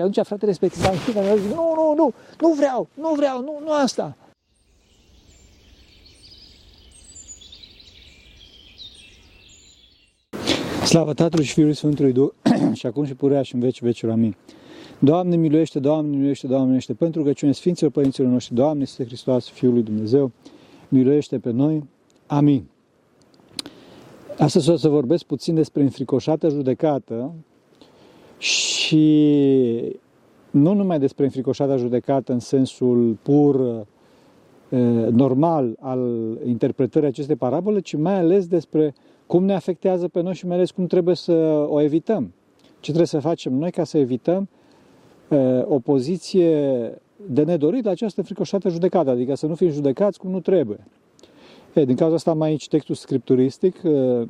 Și atunci fratele respectiv a închis, mi-a zis, nu, nu, nu, nu vreau, nu vreau, nu, nu asta. Slavă Tatălui și Fiului Sfântului Duh, și acum și purea și în veci veciul. Amin. Doamne miluiește, Doamne miluiește, Doamne miluiește, pentru că cine Sfinților Părinților noștri, Doamne este Hristos, Fiul lui Dumnezeu, miluiește pe noi. Amin. Astăzi o să vorbesc puțin despre înfricoșată judecată și nu numai despre înfricoșată judecată în sensul pur normal al interpretării acestei parabole, ci mai ales despre cum ne afectează pe noi și mai ales cum trebuie să o evităm. Ce trebuie să facem noi ca să evităm o poziție de nedorit la această fricoșată judecată, adică să nu fim judecați cum nu trebuie. E, din cauza asta mai aici textul scripturistic.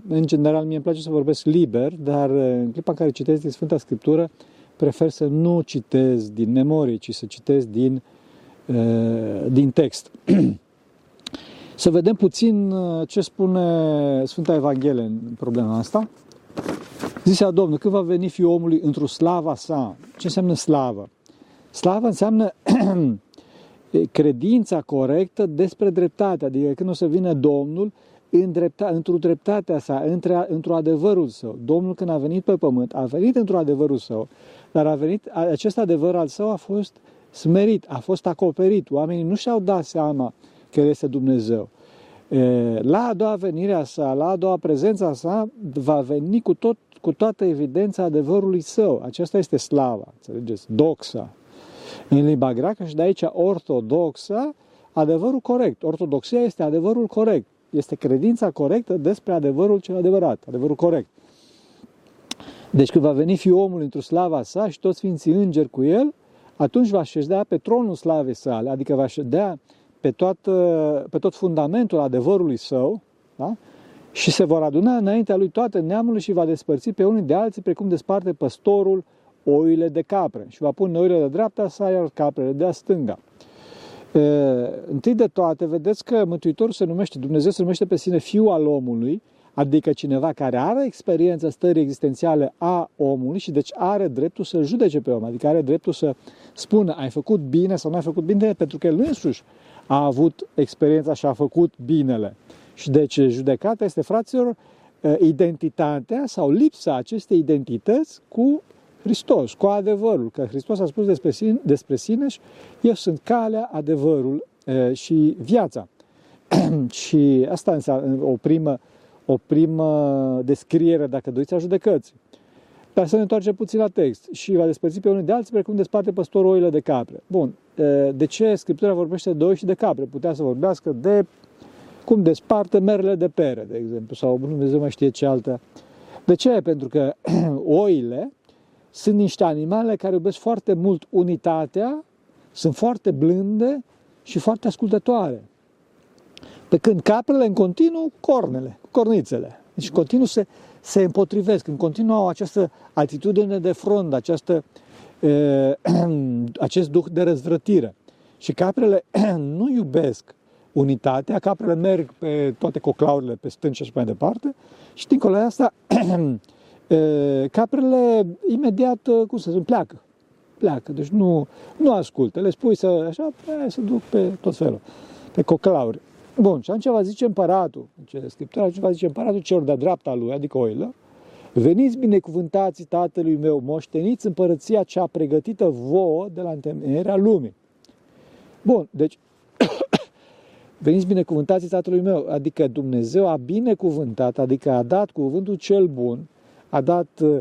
În general, mie îmi place să vorbesc liber, dar în clipa în care citesc din Sfânta Scriptură, prefer să nu citez din memorie, ci să citesc din, din text. Să vedem puțin ce spune Sfânta Evanghelie în problema asta. Zisea Domnul, când va veni Fiul omului într-o slava sa? Ce înseamnă slavă? Slavă înseamnă credința corectă despre dreptate, adică când o să vină Domnul în drepta, într-o dreptatea sa, între, într-o adevărul său. Domnul când a venit pe pământ, a venit într-o adevărul său, dar a venit, acest adevăr al său a fost smerit, a fost acoperit. Oamenii nu și-au dat seama că El este Dumnezeu. La a doua venire a sa, la a doua prezența sa, va veni cu, tot, cu toată evidența adevărului său. Aceasta este slava, înțelegeți? Doxa. În limba greacă și de aici ortodoxa, adevărul corect. Ortodoxia este adevărul corect. Este credința corectă despre adevărul cel adevărat, adevărul corect. Deci când va veni Fiul omului într-o slava sa și toți Sfinții Îngeri cu el, atunci va ședea pe tronul slavei sale, adică va ședea pe, toată, pe tot fundamentul adevărului său, da? și se vor aduna înaintea lui toate neamurile și va despărți pe unii de alții, precum desparte păstorul oile de capre și va pune oile de dreapta sa, iar caprele de stânga. E, întâi de toate, vedeți că Mântuitorul se numește, Dumnezeu se numește pe sine Fiul al omului, adică cineva care are experiența stării existențiale a omului și deci are dreptul să judece pe om, adică are dreptul să spună ai făcut bine sau nu ai făcut bine, pentru că el însuși a avut experiența și a făcut binele. Și deci judecata este, fraților, identitatea sau lipsa acestei identități cu Hristos, cu adevărul, că Hristos a spus despre sine, despre sine și eu sunt calea, adevărul e, și viața. și asta înseamnă o primă, o primă descriere, dacă doriți, a judecății. Dar să ne întoarcem puțin la text. Și va despărți pe unii de alții, precum desparte păstorul oile de capre. Bun, de ce Scriptura vorbește de oi și de capre? Putea să vorbească de cum desparte merele de pere, de exemplu, sau nu Dumnezeu mai știe ce altă. De ce? Pentru că oile sunt niște animale care iubesc foarte mult unitatea, sunt foarte blânde și foarte ascultătoare. Pe când caprele în continuu cornele, cornițele. Deci continuu se, se împotrivesc, în continuu au această atitudine de front, această, e, acest duh de răzvrătire. Și caprele nu iubesc unitatea, caprele merg pe toate coclaurile, pe stânci și mai departe, și dincolo de asta caprele imediat, cum să zic, pleacă. Pleacă, deci nu, nu ascultă. Le spui să, așa, să duc pe tot felul, pe coclauri. Bun, și atunci va zice împăratul, ce scriptura, atunci va zice împăratul celor de-a dreapta lui, adică oilă, veniți binecuvântați tatălui meu, moșteniți împărăția cea pregătită vouă de la întemeierea lumii. Bun, deci veniți binecuvântați tatălui meu, adică Dumnezeu a binecuvântat, adică a dat cuvântul cel bun, a dat uh,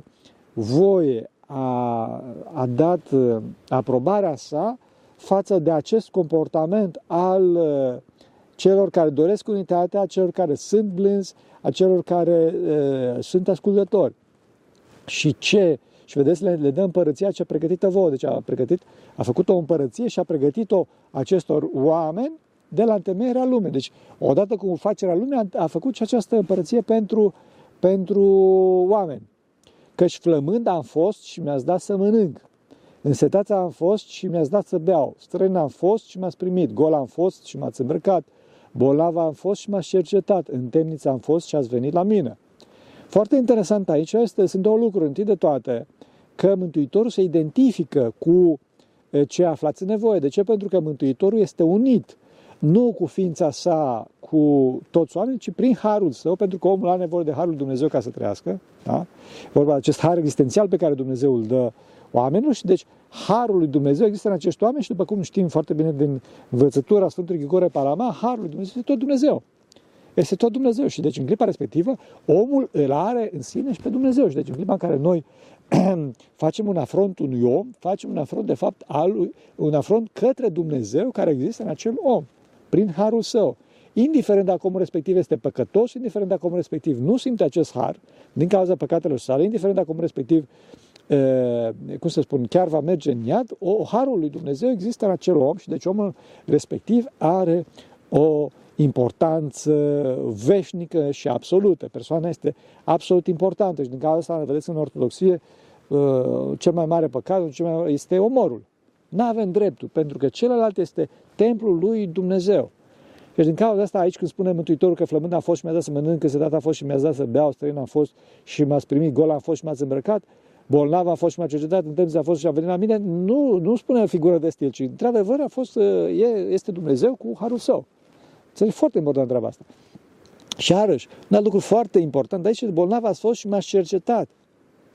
voie, a, a dat uh, aprobarea sa față de acest comportament al uh, celor care doresc unitatea, a celor care sunt blânzi, a celor care uh, sunt ascultători. Și ce? Și vedeți, le, le dă împărăția ce a pregătită vouă. Deci a pregătit, a făcut o împărăție și a pregătit-o acestor oameni de la întemeierea lumii. Deci, odată cu facerea lumii, a, a făcut și această împărăție pentru pentru oameni. Căci flămând am fost și mi-ați dat să mănânc. Însetați am fost și mi-ați dat să beau. Străin am fost și m-ați primit. Gol am fost și m-ați îmbrăcat. Bolava am fost și m-ați cercetat. În temniță am fost și ați venit la mine. Foarte interesant aici este, sunt două lucruri. Întâi de toate, că Mântuitorul se identifică cu ce aflați în nevoie. De ce? Pentru că Mântuitorul este unit nu cu ființa sa, cu toți oamenii, ci prin harul său, pentru că omul are nevoie de harul Dumnezeu ca să trăiască. Da? Vorba de acest har existențial pe care Dumnezeu îl dă oamenilor și deci harul lui Dumnezeu există în acești oameni și după cum știm foarte bine din învățătura Sfântului Grigore Palama, harul lui Dumnezeu este tot Dumnezeu. Este tot Dumnezeu și deci în clipa respectivă omul îl are în sine și pe Dumnezeu și deci în clipa în care noi facem un afront unui om, facem un afront de fapt al lui, un afront către Dumnezeu care există în acel om prin harul său. Indiferent dacă omul respectiv este păcătos, indiferent dacă omul respectiv nu simte acest har din cauza păcatelor sale, indiferent dacă omul respectiv, e, cum să spun, chiar va merge în iad, o, harul lui Dumnezeu există în acel om și deci omul respectiv are o importanță veșnică și absolută. Persoana este absolut importantă și din cauza asta, vedeți, în ortodoxie, cel mai mare păcat cel mai mare este omorul. Nu avem dreptul, pentru că celălalt este templul lui Dumnezeu. Deci din cauza asta aici când spune Mântuitorul că flămând a fost și mi-a dat să mănânc, dat a fost și mi-a dat să beau, străin a fost și m-ați primit, gol a fost și m-ați îmbrăcat, bolnav a fost și m-a cercetat, în a fost și a venit la mine, nu, nu spune figură de stil, ci într-adevăr a fost, e, este Dumnezeu cu harul său. Este foarte important treaba asta. Și arăși, un alt lucru foarte important, aici bolnav a fost și m-ați cercetat.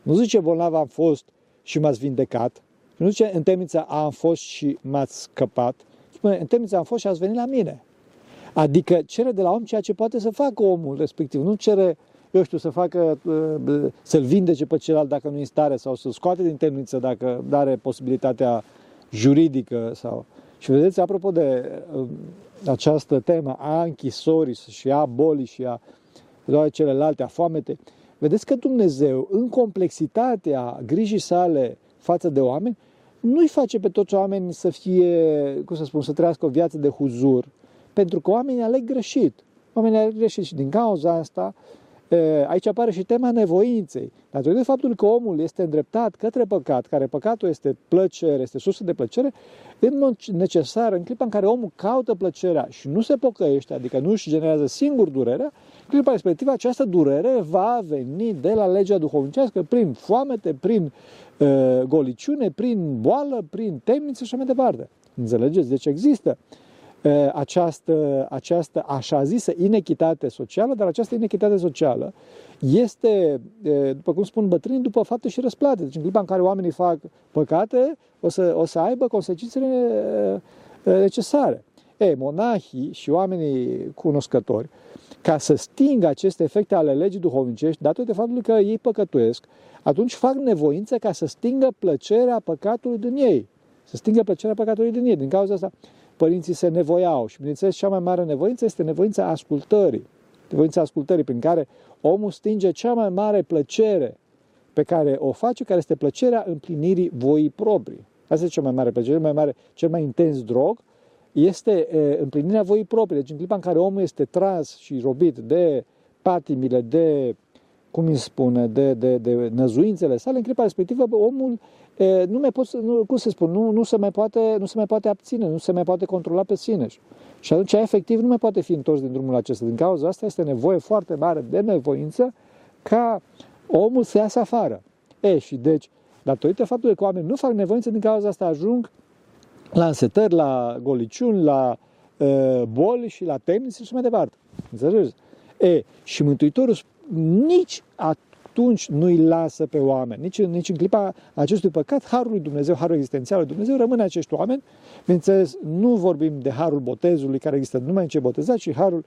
Nu zice bolnav am fost și m-ați vindecat, nu zice în temniță am fost și m-ați scăpat, spune în temniță am fost și ați venit la mine. Adică cere de la om ceea ce poate să facă omul respectiv, nu cere, eu știu, să facă, uh, să-l vindece pe celălalt dacă nu e stare sau să scoate din temniță dacă are posibilitatea juridică sau... Și vedeți, apropo de uh, această temă a închisorii și a bolii și a toate celelalte, a foamete, vedeți că Dumnezeu, în complexitatea grijii sale față de oameni, nu-i face pe toți oamenii să fie, cum să spun, să trăiască o viață de huzur, pentru că oamenii aleg greșit. Oamenii aleg greșit și din cauza asta, aici apare și tema nevoinței. Datorită faptului că omul este îndreptat către păcat, care păcatul este plăcere, este sursă de plăcere, în mod necesar, în clipa în care omul caută plăcerea și nu se pocăiește, adică nu își generează singur durerea, în clipa respectivă această durere va veni de la legea duhovnicească prin foamete, prin uh, goliciune, prin boală, prin temniță și așa mai departe. Înțelegeți? Deci există uh, această, această așa zisă inechitate socială, dar această inechitate socială este, uh, după cum spun bătrânii, după fapte și răsplate. Deci în clipa în care oamenii fac păcate, o să, o să aibă consecințele necesare. Ei, monahii și oamenii cunoscători, ca să stingă aceste efecte ale legii duhovnicești, datorită faptului că ei păcătuiesc, atunci fac nevoință ca să stingă plăcerea păcatului din ei. Să stingă plăcerea păcatului din ei. Din cauza asta, părinții se nevoiau și, bineînțeles, cea mai mare nevoință este nevoința ascultării. Nevoința ascultării prin care omul stinge cea mai mare plăcere pe care o face, care este plăcerea împlinirii voii proprii. Asta e cea mai mare plăcere, cel mai, mare, cel mai intens drog, este împlinirea voii proprii. Deci în clipa în care omul este tras și robit de patimile, de, cum îi spune, de, de, de năzuințele sale, în clipa respectivă omul e, nu mai pot, nu, cum se spun, nu, nu, se mai poate, nu se mai poate abține, nu se mai poate controla pe sine. Și atunci, efectiv, nu mai poate fi întors din drumul acesta. Din cauza asta este nevoie foarte mare de nevoință ca omul să iasă afară. E, și deci, datorită faptului că oamenii nu fac nevoință, din cauza asta ajung la însetări, la goliciuni, la uh, boli și la temnițe și mai departe. Înțelegeți? E, și Mântuitorul nici atunci nu îi lasă pe oameni, nici, nici în clipa acestui păcat, harul lui Dumnezeu, harul existențial lui Dumnezeu rămâne acești oameni. Bineînțeles, nu vorbim de harul botezului care există numai în ce botezat, ci harul,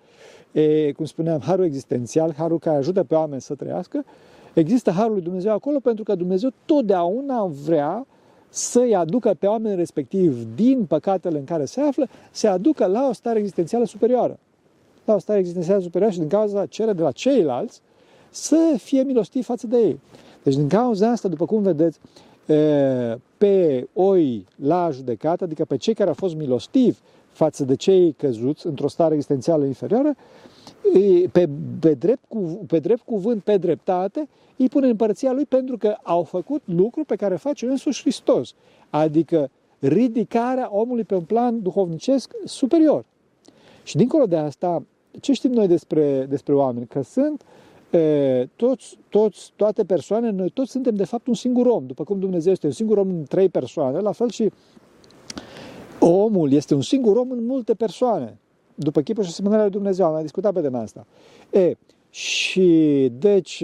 e, cum spuneam, harul existențial, harul care ajută pe oameni să trăiască. Există harul lui Dumnezeu acolo pentru că Dumnezeu totdeauna vrea să-i aducă pe oamenii respectiv din păcatele în care se află, se aducă la o stare existențială superioară. La o stare existențială superioară și din cauza cere de la ceilalți să fie milostivi față de ei. Deci din cauza asta, după cum vedeți, pe oi la judecată, adică pe cei care au fost milostivi față de cei căzuți într-o stare existențială inferioară, pe, pe, drept, pe drept cuvânt, pe dreptate, îi pune în împărăția lui pentru că au făcut lucru pe care face însuși Hristos, adică ridicarea omului pe un plan duhovnicesc superior. Și dincolo de asta, ce știm noi despre, despre oameni? Că sunt toți, toți, toate persoane, noi toți suntem de fapt un singur om. După cum Dumnezeu este un singur om în trei persoane, la fel și omul este un singur om în multe persoane. După chipul și asemănarea lui Dumnezeu. Am mai discutat pe tema asta. E, și deci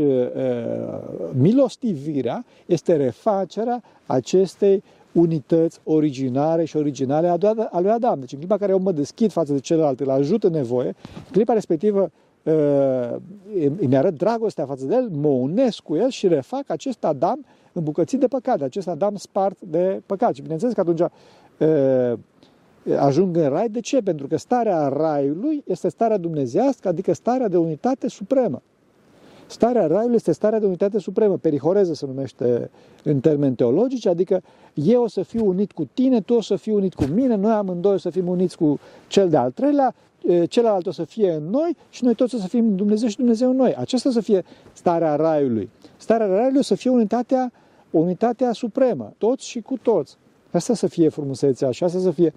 milostivirea este refacerea acestei unități originare și originale a lui Adam. Deci în clipa care eu mă deschid față de celălalt, îl ajut în nevoie, în clipa respectivă îmi arăt dragostea față de el, mă unesc cu el și refac acest Adam îmbucățit de păcat, acest Adam spart de păcat. Și bineînțeles că atunci ajung în rai. De ce? Pentru că starea raiului este starea dumnezească, adică starea de unitate supremă. Starea raiului este starea de unitate supremă, perihoreză se numește în termeni teologici, adică eu o să fiu unit cu tine, tu o să fii unit cu mine, noi amândoi o să fim uniți cu cel de-al treilea, celălalt o să fie în noi și noi toți o să fim Dumnezeu și Dumnezeu în noi. Aceasta o să fie starea raiului. Starea raiului o să fie unitatea, unitatea supremă, toți și cu toți. Asta să fie frumusețea și asta să fie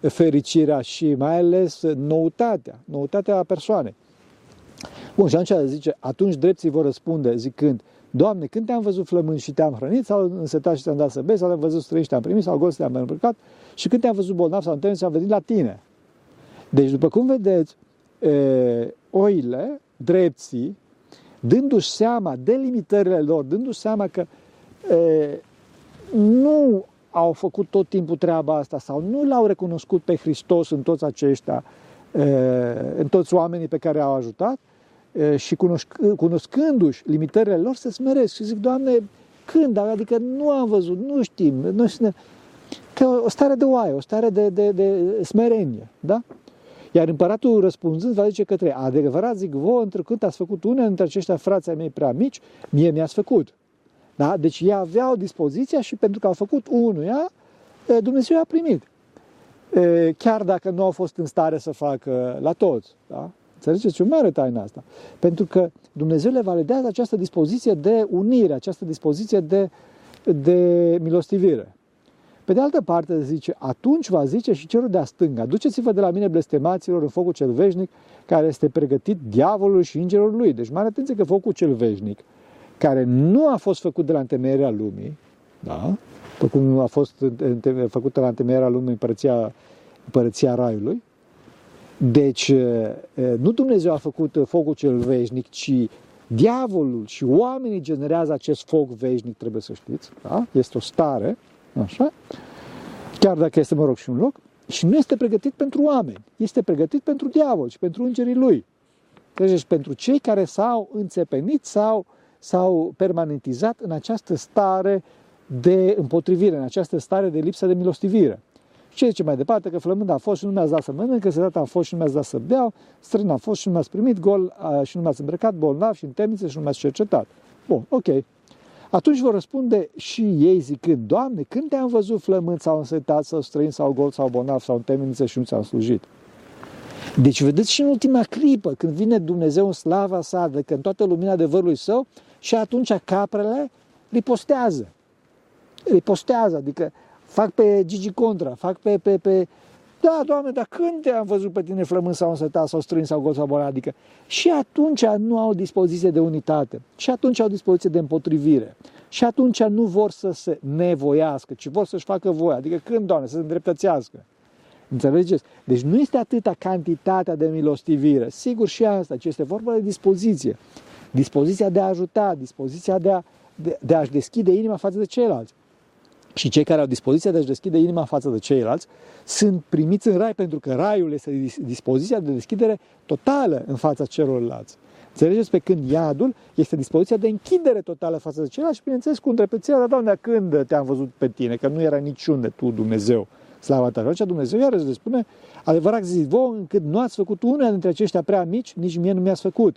fericirea și mai ales noutatea, noutatea persoanei. Bun, și atunci zice, atunci drepții vor răspunde zicând, Doamne, când te-am văzut flămând și te-am hrănit, sau însetat și te-am dat să bei, sau te-am văzut străin și te-am primit, sau gol și te-am îmbrăcat, și când te-am văzut bolnav sau întâlnit, am venit la tine. Deci, după cum vedeți, e, oile, drepții, dându-și seama de limitările lor, dându-și seama că e, nu au făcut tot timpul treaba asta sau nu l-au recunoscut pe Hristos în toți aceștia, în toți oamenii pe care au ajutat și cunoscându-și limitările lor se smeresc și zic, Doamne, când? Adică nu am văzut, nu știm, nu știm. Că o stare de oaie, o stare de, de, de smerenie, da? Iar împăratul răspunzând va zice către, adevărat zic vouă, întrecât ați făcut una dintre aceștia frații mei prea mici, mie mi-ați făcut. Da? Deci ei aveau dispoziția și pentru că au făcut unuia, Dumnezeu a primit. Chiar dacă nu au fost în stare să facă la toți. Da? Înțelegeți? Ce mare taina asta. Pentru că Dumnezeu le validează această dispoziție de unire, această dispoziție de, de milostivire. Pe de altă parte zice, atunci va zice și cerul de-a stânga, duceți-vă de la mine blestemaților în focul cel veșnic, care este pregătit diavolul și îngerul lui. Deci mare atenție că focul cel veșnic care nu a fost făcut de la întemeierea lumii, da? după cum a fost făcută la întemeierea lumii împărăția, împărăția Raiului. Deci, nu Dumnezeu a făcut focul cel veșnic, ci diavolul și oamenii generează acest foc veșnic, trebuie să știți. Da? Este o stare, așa, chiar dacă este, mă rog, și un loc, și nu este pregătit pentru oameni, este pregătit pentru diavol și pentru îngerii lui. Deci pentru cei care s-au înțepenit sau s-au permanentizat în această stare de împotrivire, în această stare de lipsă de milostivire. Ce zice mai departe? Că flămând a fost și nu mi-ați dat să mănânc, că sărat am fost și nu mi-ați dat să beau, strân am fost și nu mi-ați primit, gol și nu mi-ați îmbrăcat, bolnav și în temnițe și nu mi-ați cercetat. Bun, ok. Atunci vor răspunde și ei zicând, Doamne, când te-am văzut flămând sau însetat sau străin sau gol sau bolnav sau în temnițe și nu ți-am slujit? Deci vedeți și în ultima clipă, când vine Dumnezeu în slava sa, de în toată lumina adevărului său, și atunci caprele ripostează. Ripostează, adică fac pe Gigi Contra, fac pe, pe, pe da, Doamne, dar când te-am văzut pe tine flămând sau însătat sau strâns sau gol sau bolnav? Adică și atunci nu au dispoziție de unitate, și atunci au dispoziție de împotrivire, și atunci nu vor să se nevoiască, ci vor să-și facă voia. Adică când, Doamne, să se îndreptățească. Înțelegeți? Deci nu este atâta cantitatea de milostivire. Sigur și asta, ci este vorba de dispoziție. Dispoziția de a ajuta, dispoziția de, a, de, de a-și deschide inima față de ceilalți. Și cei care au dispoziția de a-și deschide inima față de ceilalți sunt primiți în rai pentru că raiul este dispoziția de deschidere totală în fața celorlalți. Înțelegeți? Pe când iadul este dispoziția de închidere totală față de ceilalți și, bineînțeles, cu întrepăția, dar, Doamne, când te-am văzut pe tine, că nu era niciunde Tu, Dumnezeu, slava ta. Și Dumnezeu iarăși le spune, adevărat zis, vouă încât nu ați făcut una dintre aceștia prea mici, nici mie nu mi-ați făcut.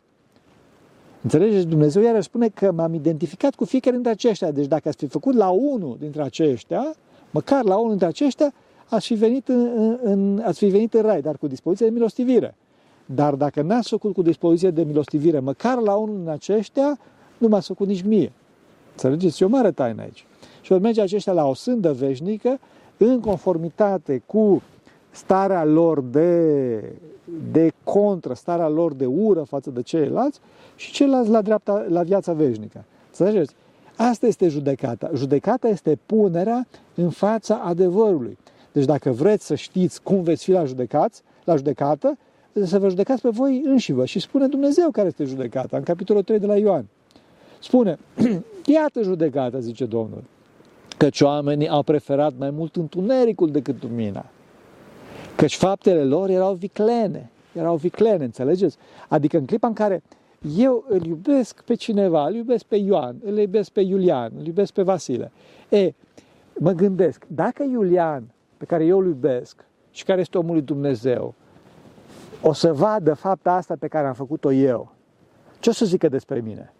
Înțelegeți? Dumnezeu iarăși spune că m-am identificat cu fiecare dintre aceștia. Deci dacă ați fi făcut la unul dintre aceștia, măcar la unul dintre aceștia, ați fi venit în, în, în, ați fi venit în rai, dar cu dispoziție de milostivire. Dar dacă n-ați făcut cu dispoziție de milostivire, măcar la unul din aceștia, nu m-ați făcut nici mie. Înțelegeți? E o mare taină aici. Și vor merge aceștia la o sândă veșnică, în conformitate cu starea lor de, de contră, starea lor de ură față de ceilalți și ceilalți la, dreapta, la viața veșnică. Înțelegeți? Asta este judecata. Judecata este punerea în fața adevărului. Deci dacă vreți să știți cum veți fi la, judecați, la judecată, să vă judecați pe voi înșivă. Și spune Dumnezeu care este judecata, în capitolul 3 de la Ioan. Spune, iată judecata, zice Domnul, căci oamenii au preferat mai mult întunericul decât lumina. Căci faptele lor erau viclene, erau viclene, înțelegeți? Adică în clipa în care eu îl iubesc pe cineva, îl iubesc pe Ioan, îl iubesc pe Iulian, îl iubesc pe Vasile. E, mă gândesc, dacă Iulian, pe care eu îl iubesc și care este omul lui Dumnezeu, o să vadă fapta asta pe care am făcut-o eu, ce o să zică despre mine?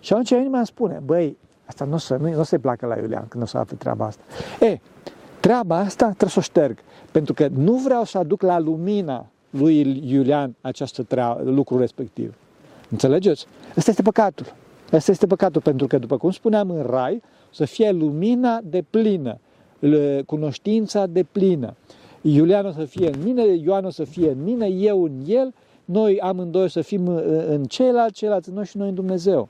Și atunci inima îmi spune, băi, asta nu o să, nu, nu o să-i placă la Iulian când o să afle treaba asta. E, treaba asta trebuie să o șterg, pentru că nu vreau să aduc la lumina lui Iulian această treabă, lucru respectiv. Înțelegeți? Ăsta este păcatul. Ăsta este păcatul, pentru că, după cum spuneam, în rai să fie lumina de plină, cunoștința de plină. Iulian o să fie în mine, Ioan o să fie în mine, eu în el, noi amândoi o să fim în ceilalți, ceilalți în noi și noi în Dumnezeu.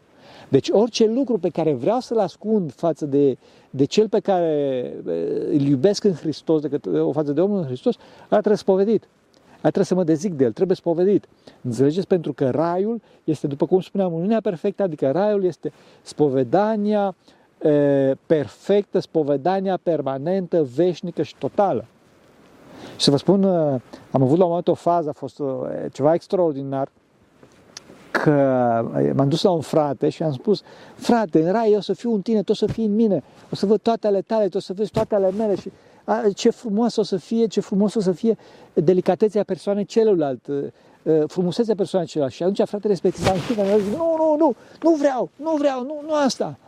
Deci orice lucru pe care vreau să-l ascund față de, de cel pe care îl iubesc în Hristos, de o față de omul în Hristos, ăla trebuie spovedit. Aia trebuie să mă dezic de el, trebuie spovedit. Înțelegeți? Pentru că raiul este, după cum spuneam, uniunea perfectă, adică raiul este spovedania e, perfectă, spovedania permanentă, veșnică și totală. Și să vă spun, am avut la un moment o fază, a fost ceva extraordinar, că m-am dus la un frate și am spus, frate, în rai eu o să fiu în tine, tu o să fii în mine, o să văd toate ale tale, tu o să vezi toate ale mele și a, ce frumos o să fie, ce frumos o să fie delicatețea persoanei celălalt, frumusețea persoanei celălalt. Și atunci fratele respectiv a închis, mi-a zis, nu, nu, nu, nu vreau, nu vreau, nu, nu asta.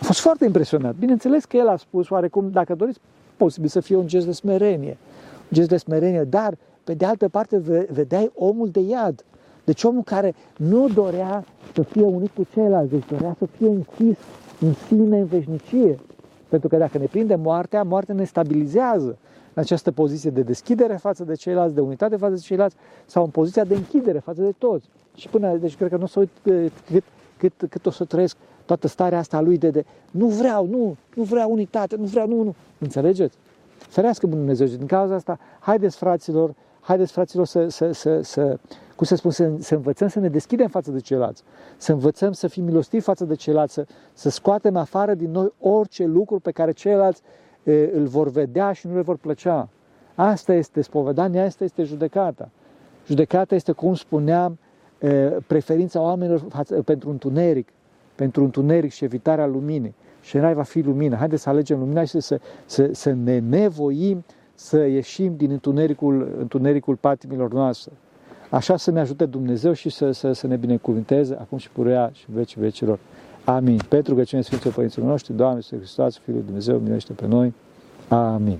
A fost foarte impresionat. Bineînțeles că el a spus, oarecum, dacă doriți, posibil să fie un gest de smerenie, un gest de smerenie, dar, pe de altă parte, vedeai omul de iad. Deci omul care nu dorea să fie unit cu ceilalți, deci dorea să fie închis în sine, în veșnicie. Pentru că dacă ne prinde moartea, moartea ne stabilizează în această poziție de deschidere față de ceilalți, de unitate față de ceilalți, sau în poziția de închidere față de toți. Și până, deci cred că nu o să uit cât, cât, cât o să trăiesc toată starea asta a lui de, de nu vreau, nu, nu vreau unitate, nu vreau, nu, nu. Înțelegeți? Ferească Dumnezeu. Din cauza asta, haideți fraților, haideți fraților să, să, să, să cum să spun, să, să învățăm să ne deschidem față de ceilalți, să învățăm să fim milostivi față de ceilalți, să, să scoatem afară din noi orice lucru pe care ceilalți e, îl vor vedea și nu le vor plăcea. Asta este spovedania, asta este judecata. Judecata este, cum spuneam, e, preferința oamenilor față, pentru întuneric, pentru întuneric și evitarea luminii. Și în rai va fi lumină. Haideți să alegem lumina și să, să, să ne nevoim să ieșim din întunericul, întunericul patimilor noastre. Așa să ne ajute Dumnezeu și să, să, să ne binecuvinteze acum și purea și vecii vecilor. Amin. Pentru că cine Sfinților Părinților noștri, Doamne, Sfântul Hristos, Fiul lui Dumnezeu, miluiește pe noi. Amin.